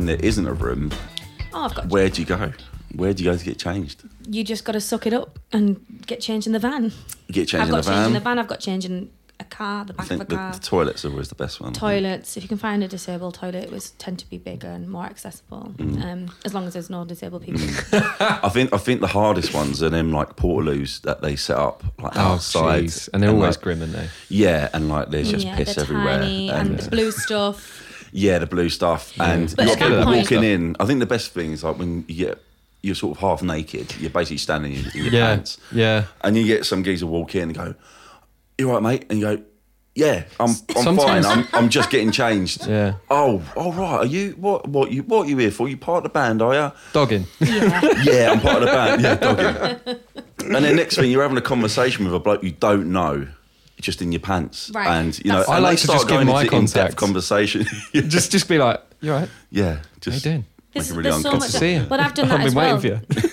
when there isn't a room, Oh, I've got. where do you go? Where do you go to get changed? You just got to suck it up and get changed in the van. Get changed I've in got the changed in the van. van. I've got changed in a car, the I back of think a the, car. the toilets are always the best one. Toilets. If you can find a disabled toilet, it was tend to be bigger and more accessible. Mm. Um, as long as there's no disabled people. I think I think the hardest ones are them like portaloos that they set up like Oh, outside, jeez. And they're always like, grim, aren't they? Yeah, and like there's just yeah, piss everywhere. tiny and, the blue stuff. Yeah, the blue stuff. And But you're at that point- walking in. I think the best thing is like when you get you're sort of half naked. You're basically standing in, in your Yeah, pants, yeah. and you get some geezer walk in and go, "You all right, mate?" And you go, "Yeah, I'm I'm Sometimes- fine. I'm I'm just getting changed." Yeah. Oh, all right. Are you what what you what are you here for? You part of the band, are you? Dogging. Yeah. Yeah, I'm part of the band. Yeah, dogging. And then next thing you're having a conversation with a bloke you don't know. Just in your pants, Right. and you know, That's- and I like they to start just give going my into in-depth contact. conversation. just just be like, you all right? yeah, just How you doing? make There's, it really there's so uncomfortable. much. to see you. But I've done that I've as been well. waiting for you.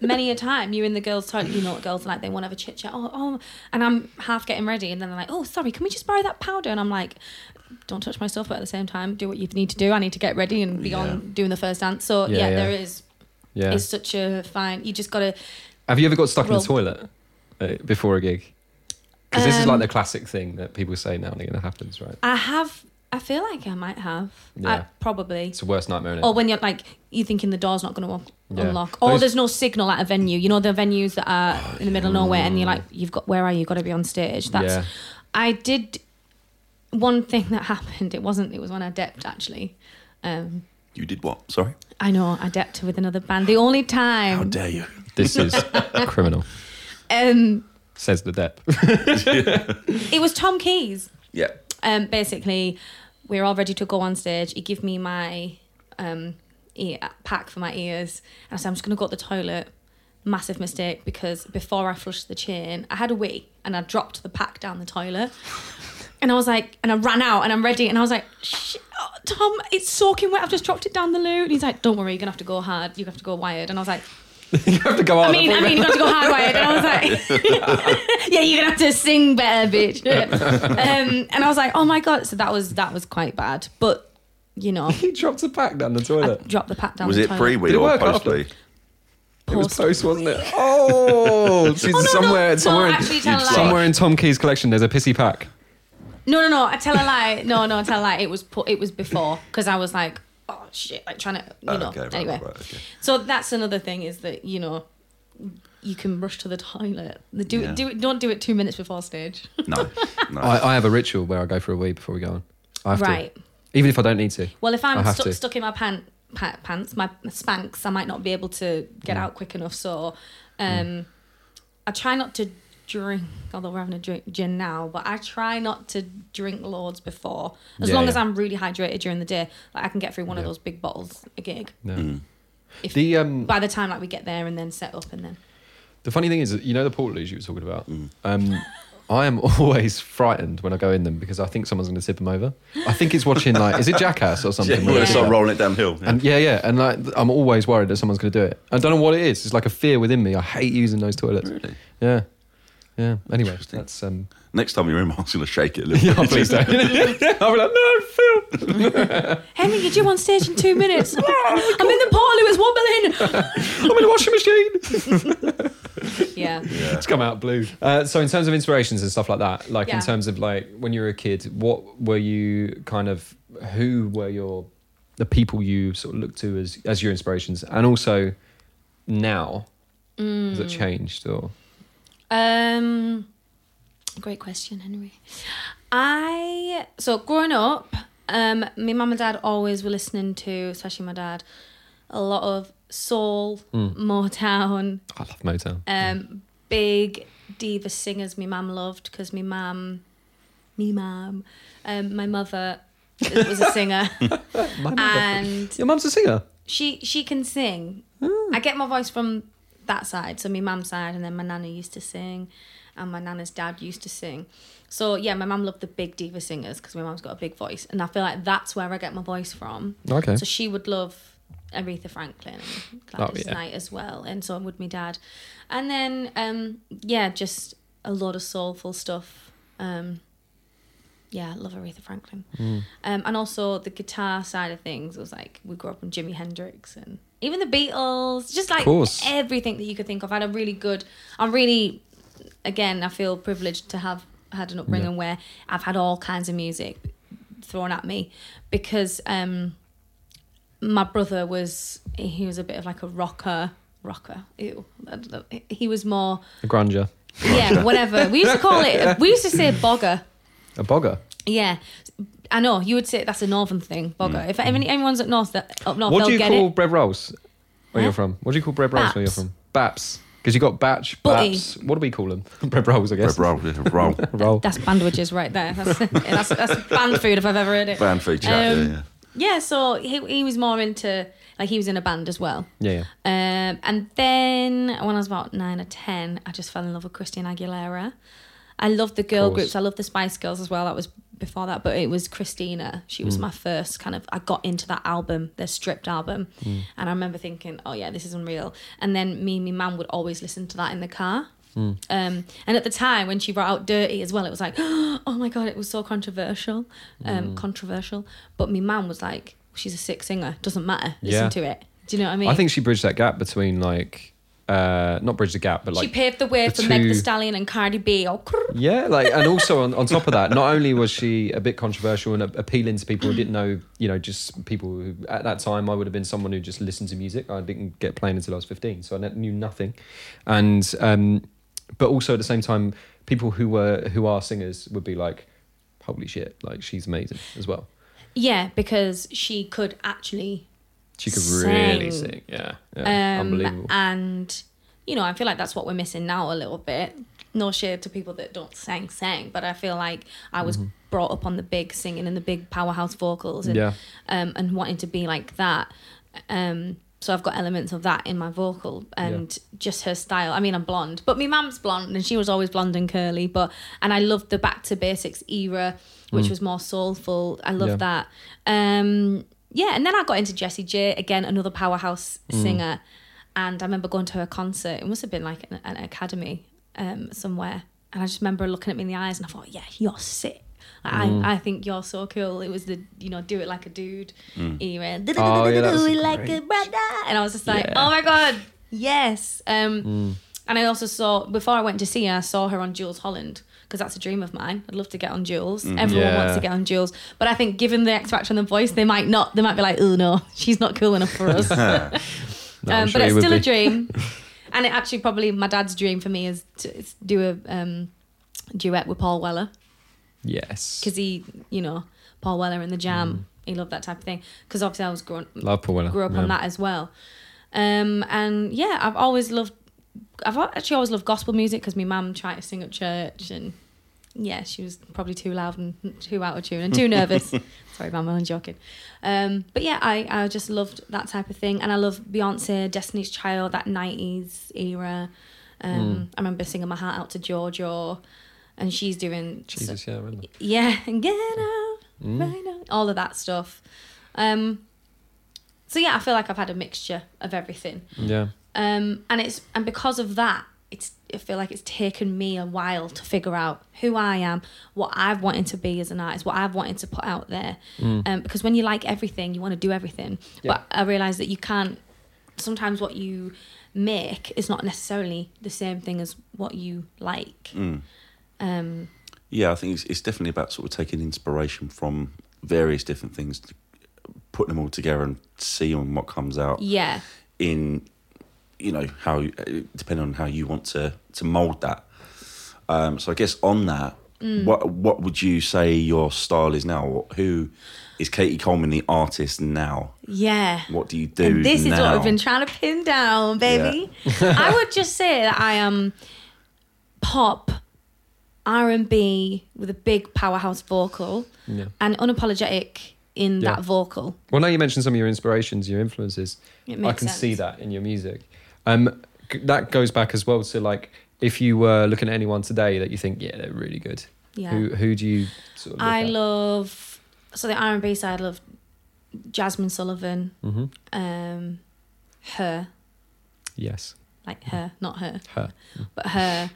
Many a time you're in the girls' toilet, you know what girls are like. They want to have a chit chat. Oh, oh, and I'm half getting ready, and then they're like, "Oh, sorry, can we just borrow that powder?" And I'm like, "Don't touch my stuff, but at the same time, do what you need to do. I need to get ready and be Yeah. on doing the first dance." So Yeah, yeah, yeah. there is. Yeah. It's such a fine. You just gotta. Have you ever got stuck in Roll. the toilet uh, before a gig? Because this is Um, like the classic thing that people say now and again that happens, right? I have. I feel like I might have. Yeah. I, probably. It's the worst nightmare. Isn't it? Or when you're like, you're thinking the door's not going to Yeah. unlock. Or Those- there's no signal at a venue. You know, the venues that are in the middle of nowhere and you're like, you've got, where are you? Got to be on stage. That's, Yeah. I did, one thing that happened, it wasn't, it was when I depped actually. Um, You did what? Sorry. I know, I depped with another band. The only time. How dare you? This is criminal, um, says the Depp. it was Tom Keys. Yeah. um, basically, we are all ready to go on stage. He gave me my um, ear pack for my ears, and I said, "I'm just gonna go to the toilet." Massive mistake because before I flushed the chain, I had a wee and I dropped the pack down the toilet. And I was like, and I ran out and I'm ready. And I was like, Shit, oh, Tom, it's soaking wet. I've just dropped it down the loo. And he's like, don't worry, you're going to have to go hard. You're going to have to go wired. And I was like, you have to go out. I mean, I mean, you got to go hard wired. And I was like, yeah, you're gonna have to sing better, bitch. um, and I was like, oh my god. So that was that was quite bad. But you know, he dropped a pack down the I toilet. dropped the pack down. Was the it toilet. pre Did wee it or work post-wee? It was Post. post, wasn't it? Oh, she's no, no, somewhere, no, somewhere, actually in, tell a lie. somewhere in Tom Key's collection. There's a pissy pack. No, no, no. I tell a lie. No, no, I tell a lie. It was put. It was before because I was like, oh shit, like trying to, you Oh, know. okay, right, anyway, right, right, okay. so that's another thing is that you know. You can rush to the toilet. Do Yeah. it. Do it. Don't do it two minutes before stage. No. No. I, I have a ritual where I go for a wee before we go on. I have Right. to, even if I don't need to. Well, if I I'm have stuck, stuck in my pant, pa- pants, my Spanx, I might not be able to get Mm. out quick enough. So, um, I try not to drink. Although we're having a drink gin now, but I try not to drink loads before. As Yeah, long as. I'm really hydrated during the day, like I can get through one of those big bottles a gig. No. Mm. If The um, by the time like we get there and then set up and then the funny thing is, you know the portaloos you were talking about. Mm. Um, I am always frightened when I go in them because I think someone's going to tip them over. I think it's watching like, is it Jackass or Yeah, something? we're gonna start like- rolling it downhill. Yeah. And yeah, yeah, and like I'm always worried that someone's going to do it. I don't know what it is. It's like a fear within me. I hate using those toilets. Really? Yeah, yeah. Anyway, that's um. Next time you're in, I'm gonna shake it a little Yeah, bit. please don't. I'll be like, no, Phil. Henry, get you on stage in two minutes. I'm in the portal, it's wobbling. I'm in the washing machine. yeah. Yeah. It's come out blue. Uh, so in terms of inspirations and stuff like that, like in terms of like when you were a kid, what were you kind of? Who were your the people you sort of looked to as as your inspirations, and also now has Mm. it changed or? Um, great question, Henry. I so growing up, um, my mum and dad always were listening to, especially my dad, a lot of soul, Motown, I love Motown. um, big diva singers. My mum loved because my mum, me mum, um, my mother was a singer, My mother. and Your mum's a singer. she she can sing. I get my voice from that side, so my mum's side, and then my nana used to sing, and my nana's dad used to sing. So yeah, my mum loved the big diva singers because my mum's got a big voice, and I feel like that's where I get my voice from. Okay. So she would love Aretha Franklin and Gladys yeah. Knight as well, and so would my dad. And then um, yeah, just a lot of soulful stuff. Um, yeah, I love Aretha Franklin. Mm. Um, and also the guitar side of things was like we grew up on Jimi Hendrix and even the Beatles, just like everything that you could think of. I had a really good. I'm really, again, I feel privileged to have had an upbringing Yeah. where I've had all kinds of music thrown at me because um, my brother was he was a bit of like a rocker. Rocker, ew. I don't know. He was more, A grunger. yeah, whatever. We used to call it. We used to say bogger. A bogger. Yeah, I know. You would say that's a northern thing, bogger. If any, anyone's up north, that up north, Mm. what they'll do you get call it. bread rolls where Huh? you're from? What do you call bread rolls where you're Baps. from? Baps. Because you got batch, Butty. baps. What do we call them? bread rolls, I guess. Bread roll, yeah, roll. Roll. That's bandwages right there. That's, that's, that's band food if I've ever heard it. Band feature. Um, yeah, yeah. Yeah, so he, he was more into, like, he was in a band as well. Yeah, yeah. Um, and then when I was about nine or 10, I just fell in love with Christina Aguilera. I loved the girl course. groups. I loved the Spice Girls as well. That was before that, but it was Christina. She Mm. was my first kind of. I got into that album, the stripped album, Mm. and I remember thinking, "Oh yeah, this is unreal." And then me my mum would always listen to that in the car. Mm. Um, and at the time when she brought out "Dirty" as well, it was like, "Oh my god!" It was so controversial, Mm. um, controversial. But my mum was like, "She's a sick singer. Doesn't matter. Listen Yeah. to it." Do you know what I mean? I think she bridged that gap between like, uh, not bridge the gap, but like she paved the way the for Megan Thee Stallion and Cardi B. Oh. Yeah, like, and also on, on top of that, not only was she a bit controversial and appealing to people who didn't know, you know, just people who at that time I would have been someone who just listened to music. I didn't get playing until I was fifteen, so I ne- knew nothing. And um, but also at the same time, people who were who are singers would be like, "Holy shit!" Like she's amazing as well. yeah, because she could actually She could really Sing. sing. Yeah, yeah. Um, unbelievable. And you know, I feel like that's what we're missing now a little bit. No shade to people that don't sing, sing, but I feel like I was brought up on the big singing and the big powerhouse vocals, and Yeah. um, and wanting to be like that. Um, so I've got elements of that in my vocal and just her style. I mean, I'm blonde, but my mum's blonde and she was always blonde and curly. But and I loved the back to basics era, which was more soulful. I love Yeah. that. Um, yeah, and then I got into Jessie J again, another powerhouse singer. And I remember going to her concert. It must have been like an, an academy um, somewhere. And I just remember looking at me in the eyes, and I thought, "Yeah, you're sick. Like, I, I think you're so cool." It was the you know, do it like a dude era. Oh, Do it like a brother. And I was just like. "Oh my god, yes." Um, And I also saw before I went to see her, I saw her on Jools Holland because that's a dream of mine. I'd love to get on Jools. Everyone Yeah. wants to get on Jools, but I think given the X Factor and the voice, they might not. They might be like, "Oh no, she's not cool enough for us." No, um, sure but it's still a dream. and it actually probably my dad's dream for me is to is do a um, duet with Paul Weller Yes. because he, you know, Paul Weller and the Mm. Jam. He loved that type of thing because obviously I was grown, Love Paul Weller. grew up yeah. on that as well. Um, and yeah, I've always loved. I've actually always loved gospel music because my mum tried to sing at church and yeah, she was probably too loud and too out of tune and too nervous. Sorry, mum, I'm joking. Um, but yeah, I, I just loved that type of thing, and I love Beyonce, Destiny's Child, that '90s era. Um, I remember singing my heart out to JoJo, and she's doing so- Jesus, yeah, I remember. yeah, and get out Mm. right now, all of that stuff. Um, so yeah, I feel like I've had a mixture of everything, Yeah. Um, and it's and because of that, it's I feel like it's taken me a while to figure out who I am, what I've wanted to be as an artist, what I've wanted to put out there. Um, because when you like everything, you want to do everything. Yeah. But I realize that you can't. Sometimes what you make is not necessarily the same thing as what you like. Mm. Um, Yeah, I think it's, it's definitely about sort of taking inspiration from various different things, putting them all together and seeing what comes out yeah. in, you know, how depending on how you want to to mold that. Um, so I guess on that, Mm. what what would you say your style is now? Who is Katie Coleman the artist now? Yeah. What do you do And this is what now? I've been trying to pin down, baby. I would just say that I am pop, R and B with a big powerhouse vocal Yeah. and unapologetic in Yeah. that vocal. Well, now you mentioned some of your inspirations, your influences. It I can sense. see that in your music. Um, that goes back as well to like if you were looking at anyone today that you think, yeah, they're really good. Yeah. Who who do you sort of? I at? love so the R and B side. I love Jazmine Sullivan, Mhm. um, her Yes, like her, not her, her. but her.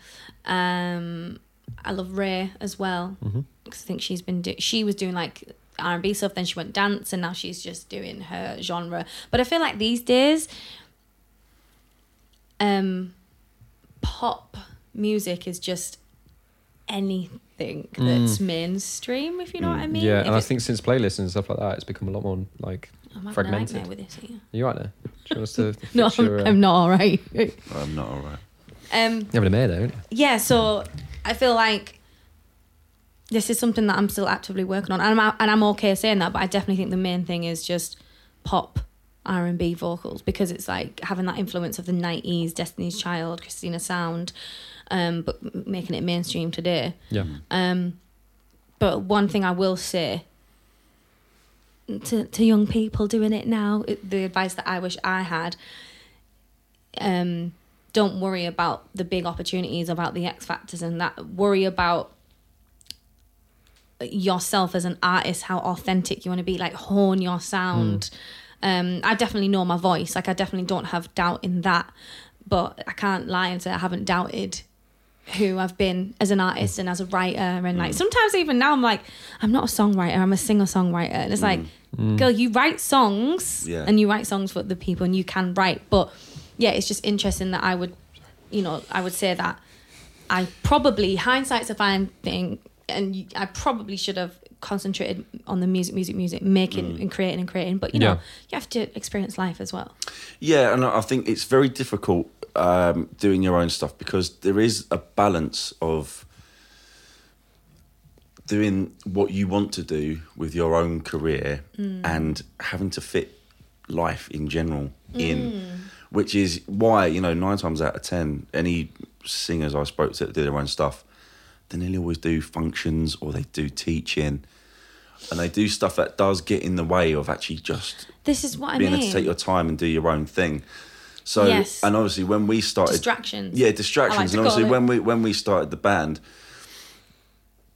Um, I love Raye as well. Because I think she's been do- she was doing like R and B stuff, then she went dance, and now she's just doing her genre. But I feel like these days, um, pop music is just anything that's mainstream, if you know what I mean. Mm. yeah, If and I think since playlists and stuff like that, it's become a lot more like. I'm fragmented. a nightmare with this. Here. Are you right there? Do you want us to? No, I'm, uh, I'm not all right. I'm not all right. Um, You're having a mare there, aren't you? yeah, so I feel like this is something that I'm still actively working on, and I'm and I'm okay saying that. But I definitely think the main thing is just pop R and B vocals because it's like having that influence of the '90s, Destiny's Child, Christina Sound, um, but making it mainstream today. Yeah. Um, but one thing I will say to to young people doing it now, it, the advice that I wish I had, um, don't worry about the big opportunities, about the X factors, and that. Worry about yourself as an artist, how authentic you want to be. Like hone your sound. Um, I definitely know my voice. Like I definitely don't have doubt in that, but I can't lie and say I haven't doubted who I've been as an artist and as a writer. And like mm. sometimes even now I'm like, I'm not a songwriter, I'm a singer songwriter. And it's mm. like, mm. girl, you write songs Yeah. and you write songs for the people and you can write. But yeah, it's just interesting that I would, you know, I would say that I probably, hindsight's a fine thing. And I probably should have concentrated on the music, music, music, making mm. and creating and creating. But you know, Yeah. you have to experience life as well. Yeah, and I think it's very difficult um, doing your own stuff because there is a balance of doing what you want to do with your own career mm. and having to fit life in general in, mm. which is why you know nine times out of ten, any singers I spoke to that do their own stuff, they nearly always do functions or they do teaching. And they do stuff that does get in the way of actually just This is what I being mean. able to take your time and do your own thing. So Yes. and obviously when we started Distractions. yeah, distractions. like and obviously when we when we started the band,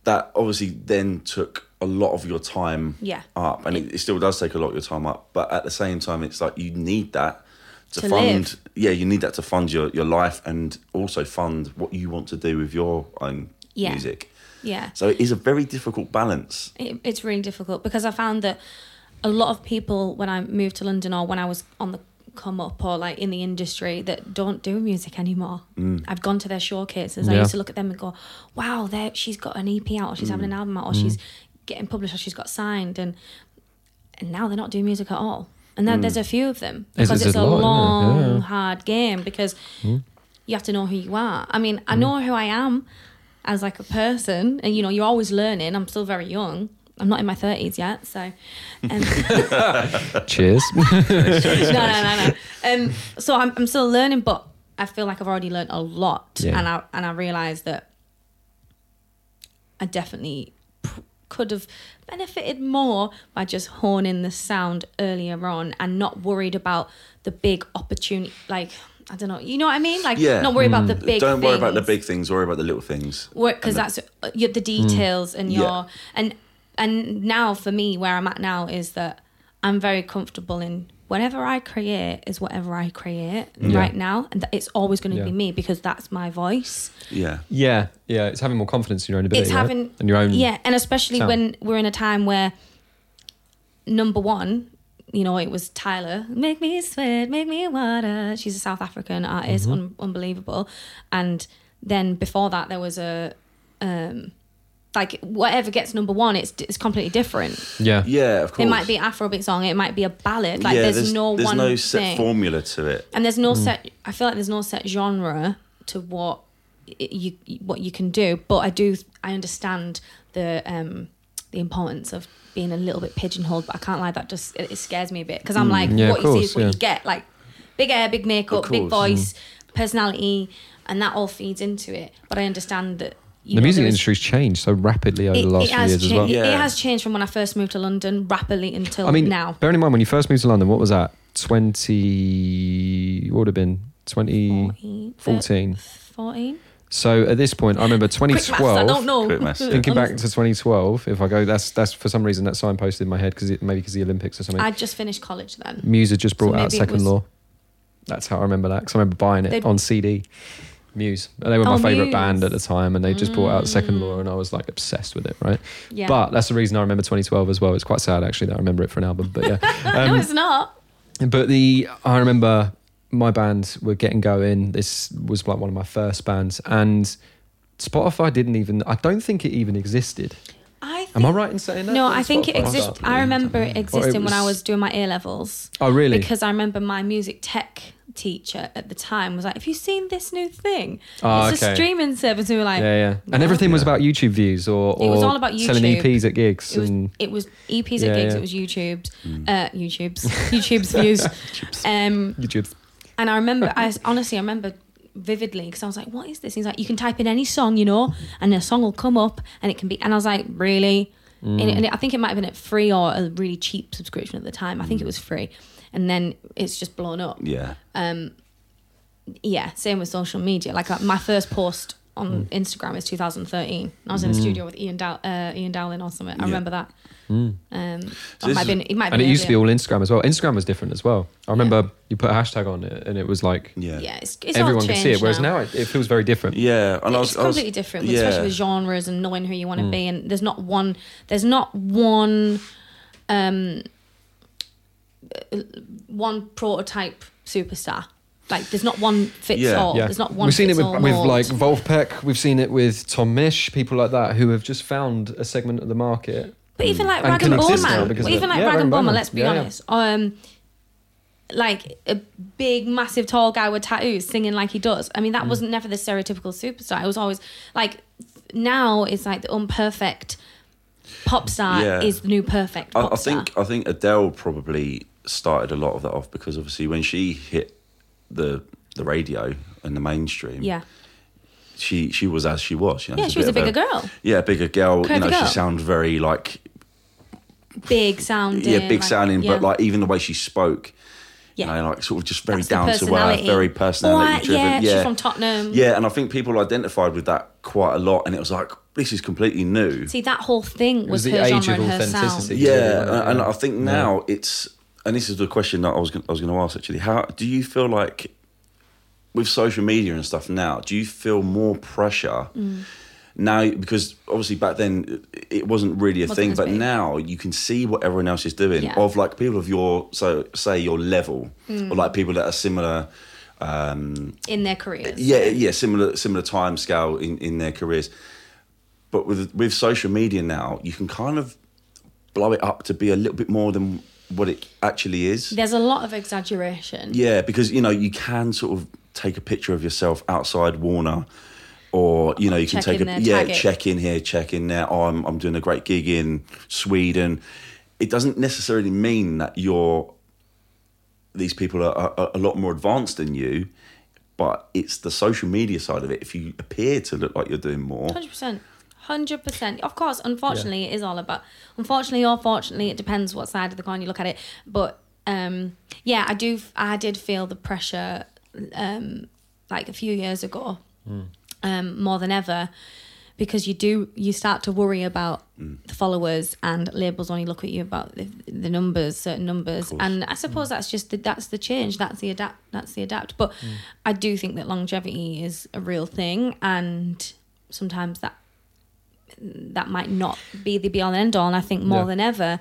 that obviously then took a lot of your time Yeah. up, and it, it still does take a lot of your time up. But at the same time, it's like you need that to, To fund. live. Yeah, you need that to fund your your life and also fund what you want to do with your own Yeah. music. Yeah. So it is a very difficult balance. it, it's really difficult because I found that a lot of people when I moved to London or when I was on the come up or like in the industry that don't do music anymore. Mm. I've gone to their showcases. I used to look at them and go, "Wow, there she's got an EP out, or she's having an mm. album out, or she's mm. getting published, or she's got signed." And and now they're not doing music at all. And then there's a few of them because it's it's, a a, lot, long, Yeah. hard game because you have to know who you are. I mean, I know who I am as like a person, and you know, you're always learning. I'm still very young. I'm not in my thirties yet, so um, Cheers. no, no, no, no. Um, so I'm, I'm still learning, but I feel like I've already learned a lot, Yeah. and I and I realised that I definitely could have benefited more by just honing the sound earlier on and not worried about the big opportunity, like. I don't know. You know what I mean? Like, Yeah. not worry about the big. Don't worry about the big things. Worry about the little things. because And the- that's uh, your, the details and Yeah. your and and now for me where i'm at now is that i'm very comfortable in whatever i create is whatever i create Yeah. right now and that it's always going to Yeah. be me because that's my voice yeah. yeah, yeah. It's having more confidence in your own ability. it's right? having and your own. yeah and especially sound. when we're in a time where number one you know it was Tyla make me sweat make me water she's a south african artist un- unbelievable and then before that there was a um like whatever gets number one it's it's completely different Yeah. Yeah, of course. it might be an afrobeat song it might be a ballad like yeah, there's, no there's one no set thing formula to it. and there's no set i feel like there's no set genre to what you what you can do but i do i understand the um the importance of being a little bit pigeonholed but i can't lie that just it, it scares me a bit because i'm mm. like Yeah, what of you see is what yeah. you get like big hair big makeup Of big course. voice personality and that all feeds into it but i understand that you the know, music there's- industry's changed so rapidly over the last few years as well. it- Yeah. it has changed from when i first moved to london rapidly until I mean, now bearing in mind when you first moved to London, what was that? Twenty. What would have been twenty 14 fourteen? 14 So at this point, I remember 2012. quick maths, i don't know Quick maths, yeah. Thinking back to 2012, if I go, that's that's for some reason that signposted in my head because maybe because the Olympics or something. i just finished college then Muse had just brought So out maybe it Second was- Law. That's how I remember that because I remember buying it They'd- on CD. Muse. They were my Oh, favorite Muse. band at the time, and they just brought out Second Law, and I was like obsessed with it. Right, Yeah. but that's the reason I remember 2012 as well. It's quite sad actually that I remember it for an album, but yeah. no, Um, it's not. but the I remember my band were getting going. This was like one of my first bands, and Spotify didn't even. I don't think it even existed. I think, Am I right in saying that? No, That I think it Spotify existed. I remember it existing when I was- was doing my A levels. Oh, really? Because I remember my music tech teacher at the time was like, "Have you seen this new thing? Oh, it's okay. a streaming service." And we were like, yeah, yeah. And "No." everything was about YouTube views or, or It was all about selling YouTube. EPs at gigs. It was and it was EPs Yeah, at gigs. yeah. It was YouTube's, uh, YouTube's, YouTube's views. Um, YouTube. And I remember, I honestly, I remember vividly because I was like, "What is this?" He's like, "You can type in any song, you know, and a song will come up, and it can be." And I was like, "Really?" And, it- and it- I think it might have been at free or a really cheap subscription at the time. I think it was free, and then it's just blown up. Yeah. Um, yeah, same with social media. Like uh, my first post on Instagram is 2013. I was in the studio with Ian Dow- uh, Ian Dowling or something. I Yeah. remember that. Um, So it might have is- been. It might have And it used to be all Instagram as well. Instagram was different as well. I remember you put a hashtag on it and it was like Yeah. Yeah, it's, it's everyone all could see it. Whereas now, it, it feels very different. Yeah. And I was, it's I was- completely different, Yeah. especially with genres and knowing who you want to be. And there's not one. There's not one. Um, uh, one prototype superstar. Like there's not one fits Yeah. all. Yeah, There's not one. We've seen it with, all with mold. like Vulfpeck. We've seen it with Tom Misch, people like that who have just found a segment of the market. But even like Rag and exist Bone Man, because but of even like Yeah, Rag Rag and and Bone Bone Man, Man. let's be Yeah, yeah. honest. Um, like a big, massive, tall guy with tattoos singing like he does. I mean, Mm. that wasn't never the stereotypical superstar. It was always like now it's like the unperfect pop star Yeah. is the new perfect I, pop I star. think I think Adele probably started a lot of that off because obviously when she hit the the radio and the mainstream, yeah, she she was as she was. You know, yeah, she was a bit bigger of girl, Yeah, a bigger girl. Curvy you know, girl. she sounds very like big sounding. yeah, big like- sounding, yeah. but like even the way she spoke, yeah. you know, like sort of just very That's down to earth, very personality I- driven. yeah, Yeah, she's from Tottenham. Yeah, and I think people identified with that quite a lot, and it was like this is completely new. See, that whole thing was, was the her age genre of and her sound. authenticity. Yeah, really, and, right? and Yeah. I think now it's, and this is the question that I was gonna, I was going to ask actually. How do you feel like with social media and stuff now? Do you feel more pressure Mm. now? Because obviously back then it wasn't really a Wasn't thing, but big. now you can see what everyone else is doing Yeah. of like people of your so say your level Mm. or like people that are similar. Um, in their careers. yeah, yeah, similar similar time scale in, in their careers. But with with social media now, you can kind of blow it up to be a little bit more than what it actually is. There's a lot of exaggeration. Yeah, because you know you can sort of take a picture of yourself outside Warner, or you know you can take a there, yeah check in here, check in there. Oh, I'm I'm doing a great gig in Sweden. It doesn't necessarily mean that you're these people are, are a lot more advanced than you, but it's the social media side of it. If you appear to look like you're doing more, Hundred percent. Hundred percent. Of course, unfortunately, it is all about. Unfortunately or fortunately, it depends what side of the coin you look at it. But um, yeah, I do. I did feel the pressure, um, like a few years ago, um, more than ever, because you do. You start to worry about the followers and labels only look at you about the, the numbers, certain numbers, and I suppose that's just the, that's the change. That's the adapt. That's the adapt. But I do think that longevity is a real thing, and sometimes that that might not be the be all and end all. And I think more Yeah. than ever,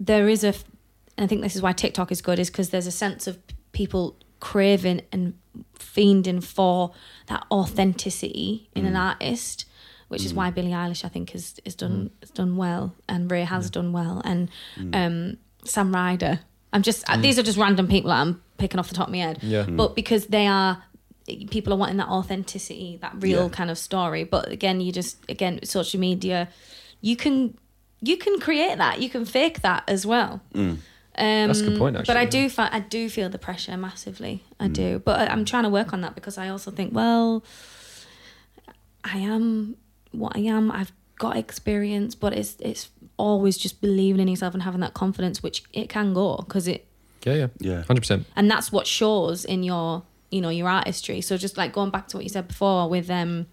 there is a, and I think this is why TikTok is good, is because there's a sense of people craving and fiending for that authenticity in an mm. artist, which is mm. why Billie Eilish I think has is done mm. has done well, and Raye has done well, and um, Sam Ryder. I'm just uh, these are just random people that I'm picking off the top of my head, Yeah. but because they are people are wanting that authenticity, that real Yeah. kind of story. But again, you just again social media, you can you can create that, you can fake that as well. Um, That's a good point, Actually, But I actually, do fi- I do feel the pressure massively. I do, but I- I'm trying to work on that because I also think, well, I am what I am. I've got experience, but it's it's always just believing in yourself and having that confidence, which it can go because it yeah, yeah, Yeah. hundred percent. and that's what shows in your you know your artistry so just like going back to what you said before with um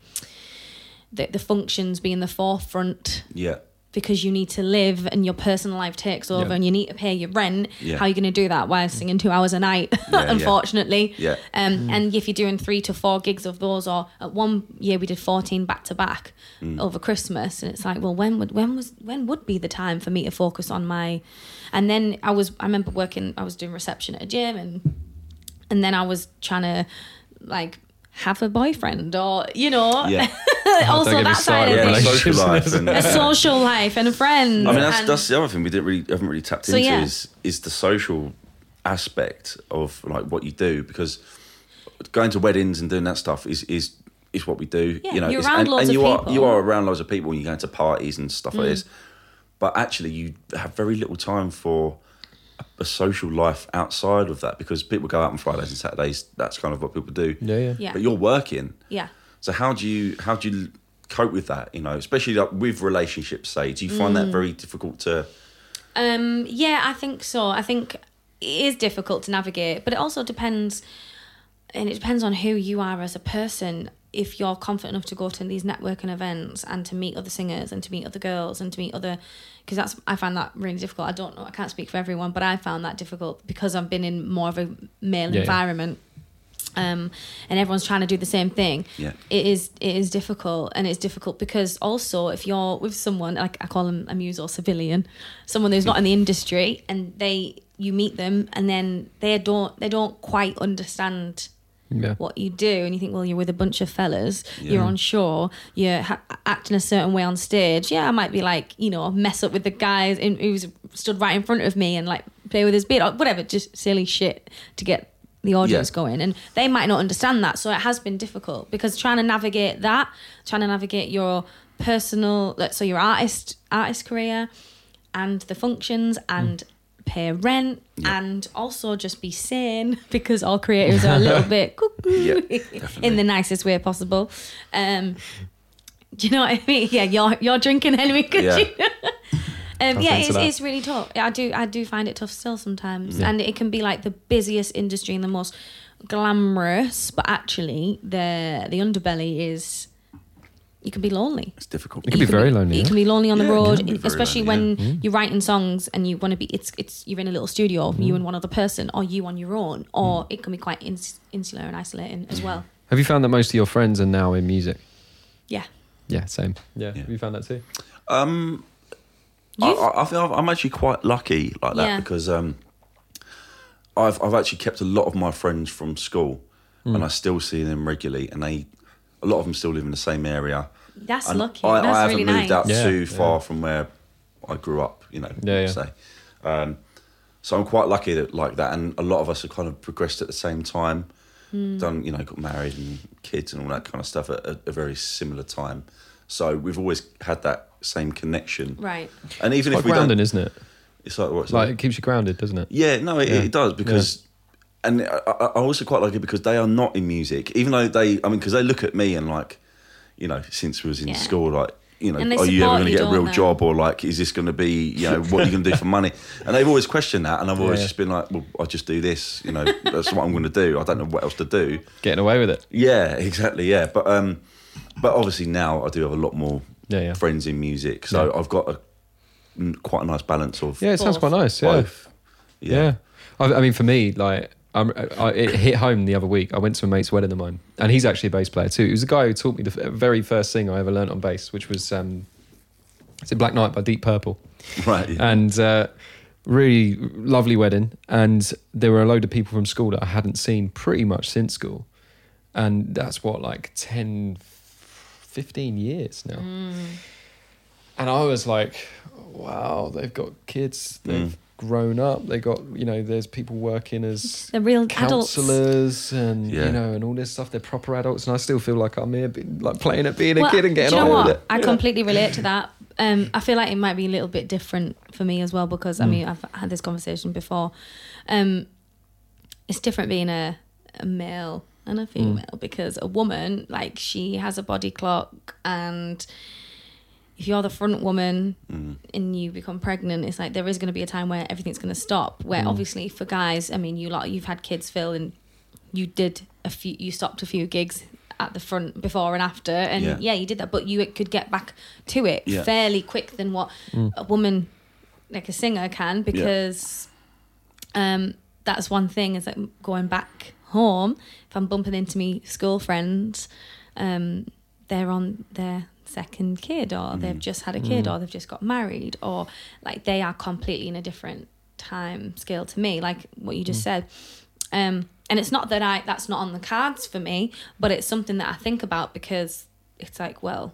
the, the functions being the forefront yeah, because you need to live and your personal life takes over Yeah. and you need to pay your rent. Yeah. How are you going to do that while singing two hours a night? yeah. unfortunately. Yeah. Um, And if you're doing three to four gigs of those, or at one year we did 14 back to back over Christmas, and it's like, well, when would when was when would be the time for me to focus on my? And then I was I remember working I was doing reception at a gym and and then I was trying to like have a boyfriend or you know Yeah. also get that side of on yeah, things. social life. And, a social life and friends. I mean, that's, and- that's the other thing we didn't really haven't really tapped So, into yeah. is is the social aspect of like what you do because going to weddings and doing that stuff is is is what we do. Yeah, you know, you're it's- around and, loads and of you are people. Mm. you are around loads of people when you go to parties and stuff like this. But actually, you have very little time for a, a social life outside of that because people go out on Fridays and Saturdays. That's kind of what people do. Yeah, yeah. Yeah. But you're working. yeah. So how do you how do you cope with that? You know, especially like with relationships. Say, do you find Mm. that very difficult to? Um, yeah, I think so. I think it is difficult to navigate, but it also depends, and it depends on who you are as a person. If you're confident enough to go to these networking events and to meet other singers and to meet other girls and to meet other, because that's I find that really difficult. I don't know, I can't speak for everyone, but I found that difficult because I've been in more of a male Yeah, yeah. environment. Um, and everyone's trying to do the same thing. Yeah. It is it is difficult, and it's difficult because also if you're with someone like I call them a muse or civilian, someone who's not in the industry, and they you meet them, and then they don't they don't quite understand Yeah. what you do, and you think, well, you're with a bunch of fellas, you're on shore, you're ha- acting a certain way on stage. Yeah, I might be like, you know, mess up with the guys in, who's stood right in front of me and like play with his beard or whatever, just silly shit to get the audience Yeah. going. And they might not understand that, so it has been difficult because trying to navigate that, trying to navigate your personal, so your artist artist career, and the functions and. Pay rent Yeah. and also just be sane because all creators are a little bit cuckoo Yeah, in the nicest way possible. Um, do you know what I mean? Yeah, you're you're drinking anyway, could Yeah. you? um, yeah, it's, it's really tough. I do I do find it tough still sometimes, Yeah. and it can be like the busiest industry and the most glamorous, but actually the the underbelly is you can be lonely. It's difficult. It can be You very be, lonely, You yeah. can be lonely on the Yeah, road, can be very especially lonely, when you're writing songs and you want to be. It's it's you're in a little studio, Mm-hmm. you and one other person, or you on your own, or it can be quite ins- insular and isolating as well. Have you found that most of your friends are now in music? Yeah. Yeah, same. Yeah. Yeah. Have you found that too? Um, I, You've- I, I think I'm actually quite lucky like that Yeah. because um, I've I've actually kept a lot of my friends from school, and I still see them regularly, and they a lot of them still live in the same area. That's And lucky. I, That's I haven't really moved nice. out Yeah, too yeah. far from where I grew up. You know, Yeah, yeah. say. Um, so I'm quite lucky that like that, and a lot of us have kind of progressed at the same time. Hmm. Done, you know, got married and kids and all that kind of stuff at a, a very similar time. So we've always had that same connection. Right. And even Quite if we grounding, don't, isn't it? it's like what's Like it keeps you grounded, doesn't it? yeah, no, it, Yeah. it does because, and I, I I also quite like it because they are not in music, even though they, I mean, because they look at me and like, you know, since we was in Yeah. school, like, you know, are you ever going to get a real don't job or like, is this going to be, you know, what are you going to do for money? And they've always questioned that, and I've always Yeah. just been like, well, I just do this, you know, that's what I'm going to do. I don't know what else to do. Getting away with it. Yeah, exactly. Yeah, but um, but obviously now I do have a lot more Yeah, yeah. friends in music, so Yeah. I've got a n- quite a nice balance of Yeah, it sounds Both. quite nice. Yeah. both. Yeah. I, I mean, for me, like, I'm, I, it hit home the other week. I went to a mate's wedding of mine, and he's actually a bass player too. He was the guy who taught me the very first thing I ever learned on bass, which was um, it's in Black Night by Deep Purple, right. yeah. and uh, really lovely wedding. And there were a load of people from school that I hadn't seen pretty much since school, and that's what like 10, 15 years now. And I was like, wow, they've got kids, they've Mm. Grown up, they got, you know, there's people working as The real adults. counselors and, Yeah. you know, and all this stuff. They're proper adults. And I still feel like I'm here, be- like playing at being a kid and getting do you on know with it. I completely relate to that. Um, I feel like it might be a little bit different for me as well because Mm. I mean I've had this conversation before. Um, it's different being a, a male and Mm. a female because a woman like she has a body clock and if you're the front woman Mm. and you become pregnant, it's like there is going to be a time where everything's going to stop. Where Mm. obviously for guys, I mean, you lot, you've had kids, Phil, and you did a few, you stopped a few gigs at the front before and after, and Yeah. yeah, you did that, but you could get back to it Yeah. fairly quick than what a woman like a singer can because um, that's one thing is that going back home if I'm bumping into me school friends, um, they're on their second kid or hmm. they've just had a kid hmm. or they've just got married or like they are completely in a different time scale to me like what you just hmm. said. Um and it's not that i that's not on the cards for me but it's something that i think about because it's like well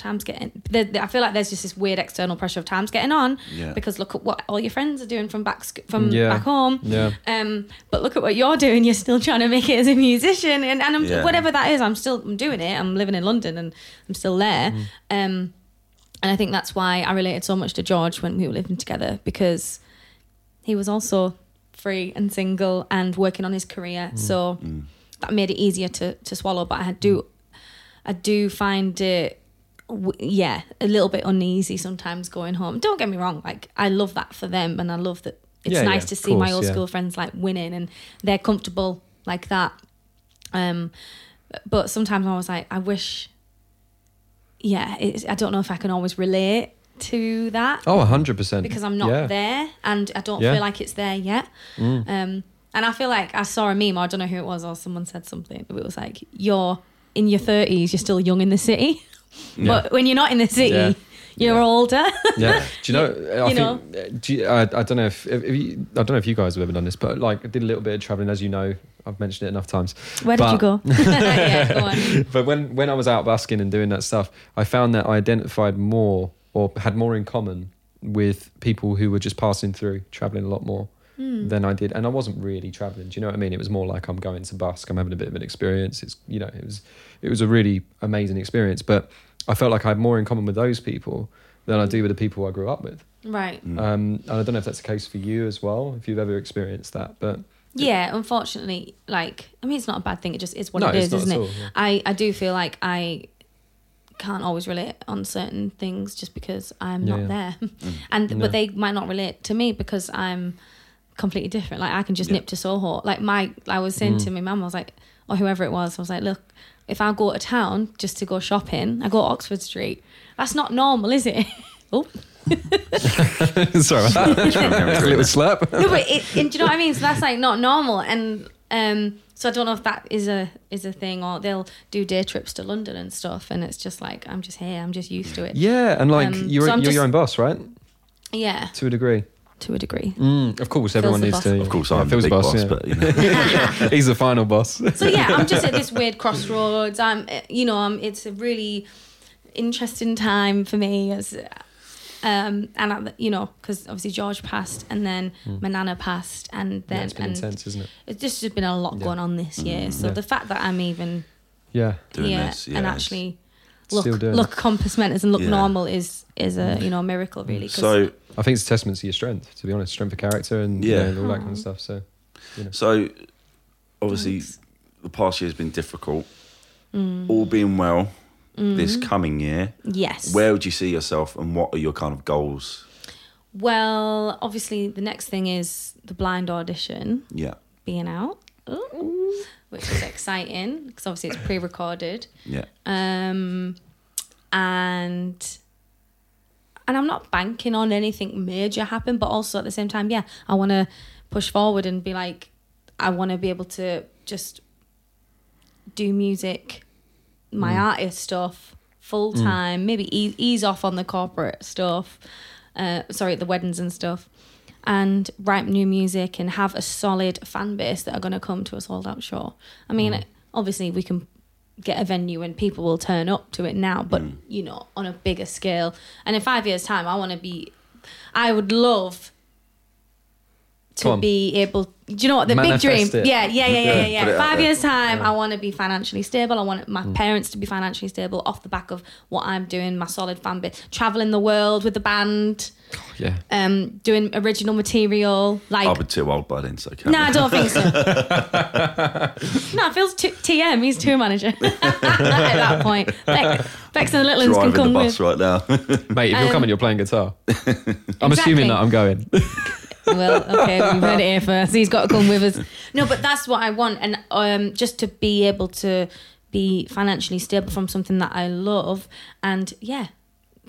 time's getting the, the- i feel like there's just this weird external pressure of time's getting on Yeah. because look at what all your friends are doing from back from Yeah. back home. Yeah. um but look at what you're doing. You're still trying to make it as a musician and, and I'm, Yeah. whatever that is i'm still i'm doing it. I'm living in london and i'm still there. Um and i think that's why i related so much to george when we were living together because he was also free and single and working on his career. So that made it easier to to swallow. But i do i do find it w- yeah a little bit uneasy sometimes going home don't get me wrong like i love that for them and i love that it's Yeah, nice yeah, to see my old yeah. school friends like winning and they're comfortable like that um but sometimes i was like i wish yeah i don't know if i can always relate to that Oh, 100%. because I'm not there and I don't. Mm. feel like it's there yet. Um, and I feel like I saw a meme, or I don't know who it was, or someone said something. It was like, you're in your 30s, you're still young in the city. But when you're not in the city, Yeah. you're Yeah. older. Yeah. Do you know? I You know? think. uh, Do you, I, I don't know if, if you, I don't know if you guys have ever done this, but like I did a little bit of traveling, as you know. I've mentioned it enough times. Where did But- you go? yeah, go. But when when I was out busking and doing that stuff, I found that I identified more or had more in common with people who were just passing through, traveling a lot more Hmm. than I did. And I wasn't really traveling. Do you know what I mean? It was more like I'm going to busk. I'm having a bit of an experience. It's you know, it was it was a really amazing experience. But I felt like I had more in common with those people than I do hmm. with the people I grew up with. Right. Hmm. Um, and I don't know if that's the case for you as well, if you've ever experienced that. But Yeah, unfortunately, like I mean, it's not a bad thing. It just is what No, it it's is, not it? all, yeah. I I do feel like I can't always relate on certain things just because I'm Yeah, not yeah. there, and Yeah. but they might not relate to me because I'm completely different. Like I can just Yeah. nip to Soho. Like my, I was saying Mm. to my mum, I was like, or whoever it was, I was like, look, if I go to town just to go shopping, I go to Oxford Street. That's not normal, is it? oh. sorry about that. a little slap. no, but it, and do you know what I mean? So that's like not normal, and um, so I don't know if that is a is a thing, or they'll do day trips to London and stuff, and it's just like I'm just here, I'm just used to it. Yeah, and like Um, you're so you're just- your own boss, right? Yeah, To a degree. To a degree. Mm, of course, everyone needs boss. to. Of course, I'm the Phil's big the boss, yeah. but you know, he's the final boss. So yeah, I'm just at this weird crossroads. I'm, uh, you know, I'm, it's a really interesting time for me as. Um, and I, you know, because obviously George passed, and then my nana passed, and then yeah, it's been and intense, isn't it? it's just has been a lot Yeah. going on this year. So Yeah. the fact that I'm even Yeah, doing here this, yeah, and actually look Still doing look compos mentis and look Yeah. normal is is a you know a miracle really. 'cause- So, I think it's a testament to your strength, to be honest, strength of character and yeah, Yeah. and all that kind of stuff. So, you know. so obviously, Thanks. the past year has been difficult. Mm. All being well, this Mm-hmm. coming year, yes. where would you see yourself, and what are your kind of goals? well, obviously the next thing is the blind audition Yeah, being out, Ooh, which is exciting because obviously it's pre-recorded. yeah, Um, and and I'm not banking on anything major happen, but also at the same time, yeah, I want to push forward and be like, I want to be able to just do music, my mm. artist stuff full time, mm. maybe ease, ease off on the corporate stuff, uh, sorry, the weddings and stuff, and write new music and have a solid fan base that are going to come to a sold out show. I mean, mm. obviously, we can get a venue and people will turn up to it now, but mm. you know, on a bigger scale. And in five years' time, I want to be, I would love to be able. Do you know what the Manifest big dream? it. Yeah, yeah, yeah, yeah, yeah. yeah. Put Five years time, I want to be financially stable. I want my Mm. parents to be financially stable off the back of what I'm doing, my solid fan base, traveling the world with the band, Yeah. um, doing original material. Like, I'll be too old by then, so can no, I don't think so. no, Phil's t- TM. He's tour manager at that point. Beck, Bex and the Little Ones can driving the come bus with. right now. Mate, if you're Um, coming, you're playing guitar. I'm Exactly. assuming that I'm going. Well, okay, we've heard it here first. He's got to come with us. No, but that's what I want, and um, just to be able to be financially stable from something that I love, and yeah,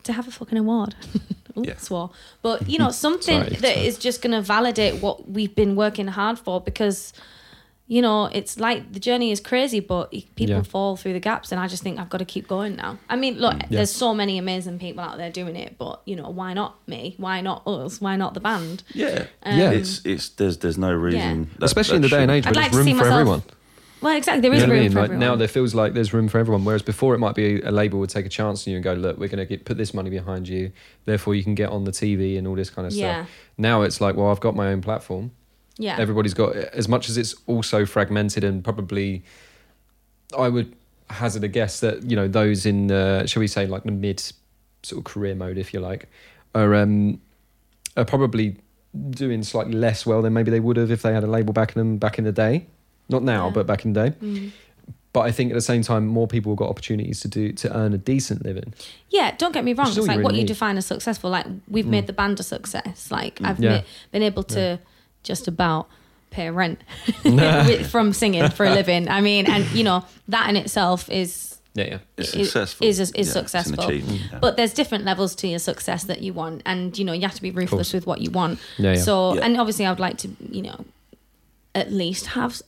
to have a fucking award. Ooh, Yeah. swore. But you know, something Sorry, that is just going to validate what we've been working hard for because you know, it's like the journey is crazy, but people Yeah. fall through the gaps, and I just think I've got to keep going now. I mean, look, Yeah. there's so many amazing people out there doing it, but you know, why not me? Why not us? Why not the band? Yeah, Um, Yeah. It's it's there's there's no reason, that- Especially in the day and age I'd where like there's room for myself everyone. Well, exactly. There is You know what I room mean? for Like everyone. now there feels like there's room for everyone. Whereas before it might be a label would take a chance on you and go, look, we're going to get put this money behind you, therefore you can get on the TV and all this kind of Yeah. stuff. Now it's like, well, I've got my own platform. Yeah. Everybody's got as much as it's also fragmented and probably, I would hazard a guess that you know those in uh, shall we say like the mid sort of career mode, if you like, are um are probably doing slightly less well than maybe they would have if they had a label backing them back in the day. Not now, Yeah. but back in the day. Mm. But I think at the same time, more people have got opportunities to do to earn a decent living. Yeah, don't get me wrong. It's like what really you define as successful. Like we've made the band a success. Like I've Yeah. ma- been able to just about pay rent with- from singing for a living. I mean, and you know that in itself is Yeah, yeah. It's is- successful. is is Yeah, successful. achievement, yeah. But there's different levels to your success that you want, and you know you have to be ruthless with what you want. Yeah, yeah. So, Yeah. and obviously, I would like to, you know, at least have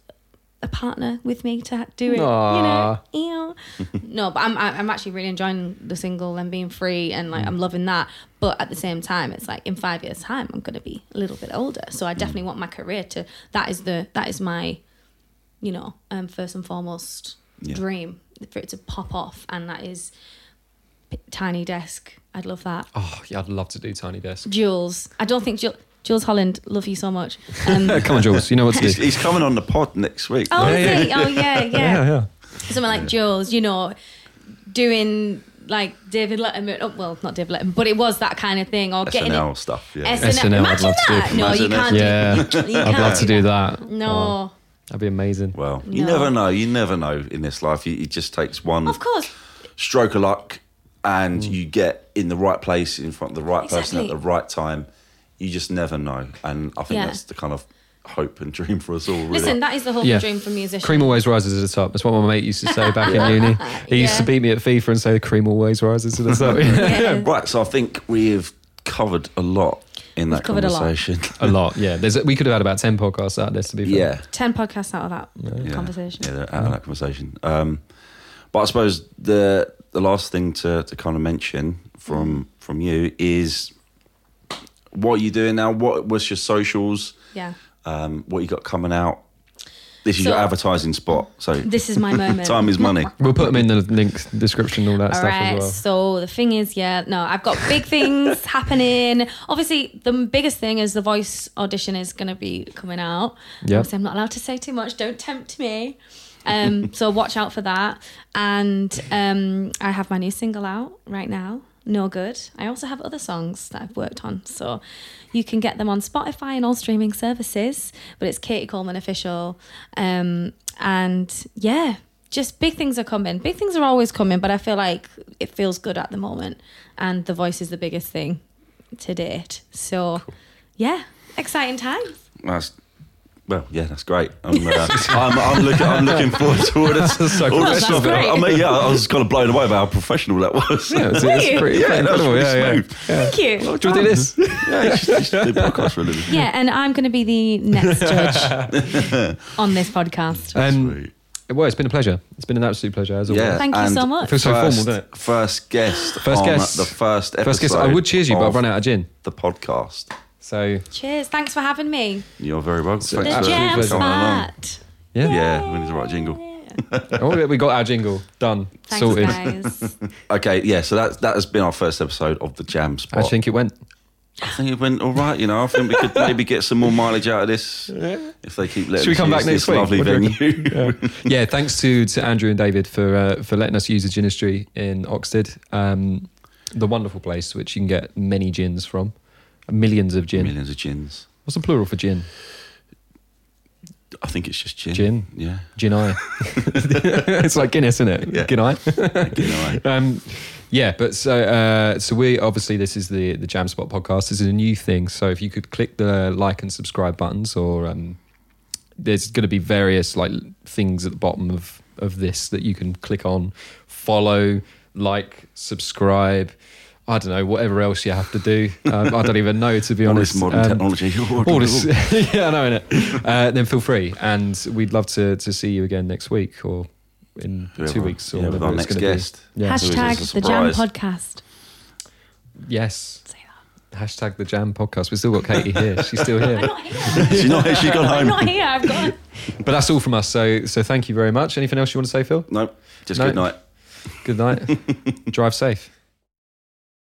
a partner with me to do it. Aw. You know, Ew. no, but I'm I'm actually really enjoying the single and being free, and like Mm. I'm loving that. But at the same time, it's like in five years' time, I'm gonna be a little bit older, so I Mm. definitely want my career to. That is the that is my, you know, um, first and foremost Yeah. dream for it to pop off, and that is tiny desk. I'd love that. Oh, yeah, I'd love to do Tiny Desk. Jools. I don't think Jools. Jools Holland, love you so much. Um, Come on, Jools, you know what to He's, do. he's coming on the pod next week. oh, Yeah, is yeah. Oh, yeah, yeah. yeah, yeah. Someone like Jools, you know, doing like David Letterman. Oh, well, not David Letterman, but it was that kind of thing. Or getting SNL it. stuff. Yeah. SNL. SNL, I'd Imagine love to do. that. No, you can't. Yeah, do, you, you I'd can't love to do that. Oh, No, that'd be amazing. well, you No. never know. You never know in this life. You, it just takes one of course. stroke of luck, and Mm. you get in the right place in front of the right person at the right time. You just never know, and I think Yeah. that's the kind of hope and dream for us all. Really. Listen, that is the whole Yeah. dream for musicians. Cream always rises to the top. That's what my mate used to say back in uni. He used to beat me at FIFA and say, "Cream always rises to the top." Yeah. right. So I think we've covered a lot in that covered a lot. conversation. a lot, yeah. There's we could have had about ten podcasts out of this to be fair. yeah. Ten podcasts out of that yeah, conversation. Yeah, they're out of that conversation. Um, but I suppose the the last thing to, to kind of mention from from you is what are you doing now? What what's your socials? Yeah. Um, what you got coming out? This is So- your advertising spot. So This is my moment. time is money. We'll put them in the link description, all that All stuff right. as well. So the thing is, yeah, no, I've got big things happening. Obviously, the biggest thing is the voice audition is going to be coming out. Yeah. Obviously, I'm not allowed to say too much. Don't tempt me. Um, so watch out for that. And um, I have my new single out right now. No good. I also have other songs that I've worked on. So you can get them on Spotify and all streaming services. But it's Katie Coleman official. Um, and yeah, just big things are coming. Big things are always coming, but I feel like it feels good at the moment. And the voice is the biggest thing to date. So yeah, exciting times. That's well, yeah, that's great. I'm, uh, I'm, I'm looking, I'm looking forward to all this. so all this professional. stuff. I mean, yeah, I was kind of blown away by how professional that was. Yeah, it's, it's you? pretty, Yeah, pretty that was incredible. really Yeah, yeah. smooth. yeah. Thank you. Do you want to do this? yeah, you should, you should do podcasts for a living. Yeah, and I'm going to be the next judge on this podcast. Um, Sweet. well, it's been a pleasure. It's been an absolute pleasure as always. Yeah, Thank you so much. Feels so first, formal, doesn't it? First guest, First on guest. the first episode. First guess, I would cheers you, but I've run out of gin. The podcast. So Cheers. Thanks for having me. You're very welcome. So- The Thanks for Absolute jam pleasure. coming yeah. Yeah, we need the right jingle. oh, we got our jingle done, Thanks, sorted. guys. Okay, yeah. So that that has been our first episode of the Jam Spot. I think it went. I think it went all right. You know, I think we could maybe get some more mileage out of this yeah. if they keep letting Should we us come use back this next week? lovely What venue. yeah. yeah, thanks to, to Andrew and David for uh, for letting us use the ginistry in Oxted, um, the wonderful place which you can get many gins from, millions of gin. Millions of gins. What's the plural for gin? I think it's just gin. Gin. Yeah. Gin eye. it's like Guinness, isn't it? Yeah. Gin eye. Gin eye. um, yeah, but so uh, so we obviously this is the the Jam Spot podcast. This is a new thing. So if you could click the like and subscribe buttons, or um, there's going to be various like things at the bottom of of this that you can click on, follow, like, subscribe. I don't know whatever else you have to do. Um, I don't even know to be All honest. this modern Um, technology. all this, yeah, I know, innit? Uh, then feel free, and we'd love to to see you again next week or in two weeks or yeah, with whatever our it's next gonna guest. Be. Yeah. Hash- Hashtag the Jam. Podcast. Yes. Hashtag the Jam Podcast. We've still got Katie here. She's still here. I'm not here. She's not. She's gone I'm home. not here. I've gone. But that's all from us. So so thank you very much. Anything else you want to say, Phil? Nope. Just No. good night. Good night. Drive safe.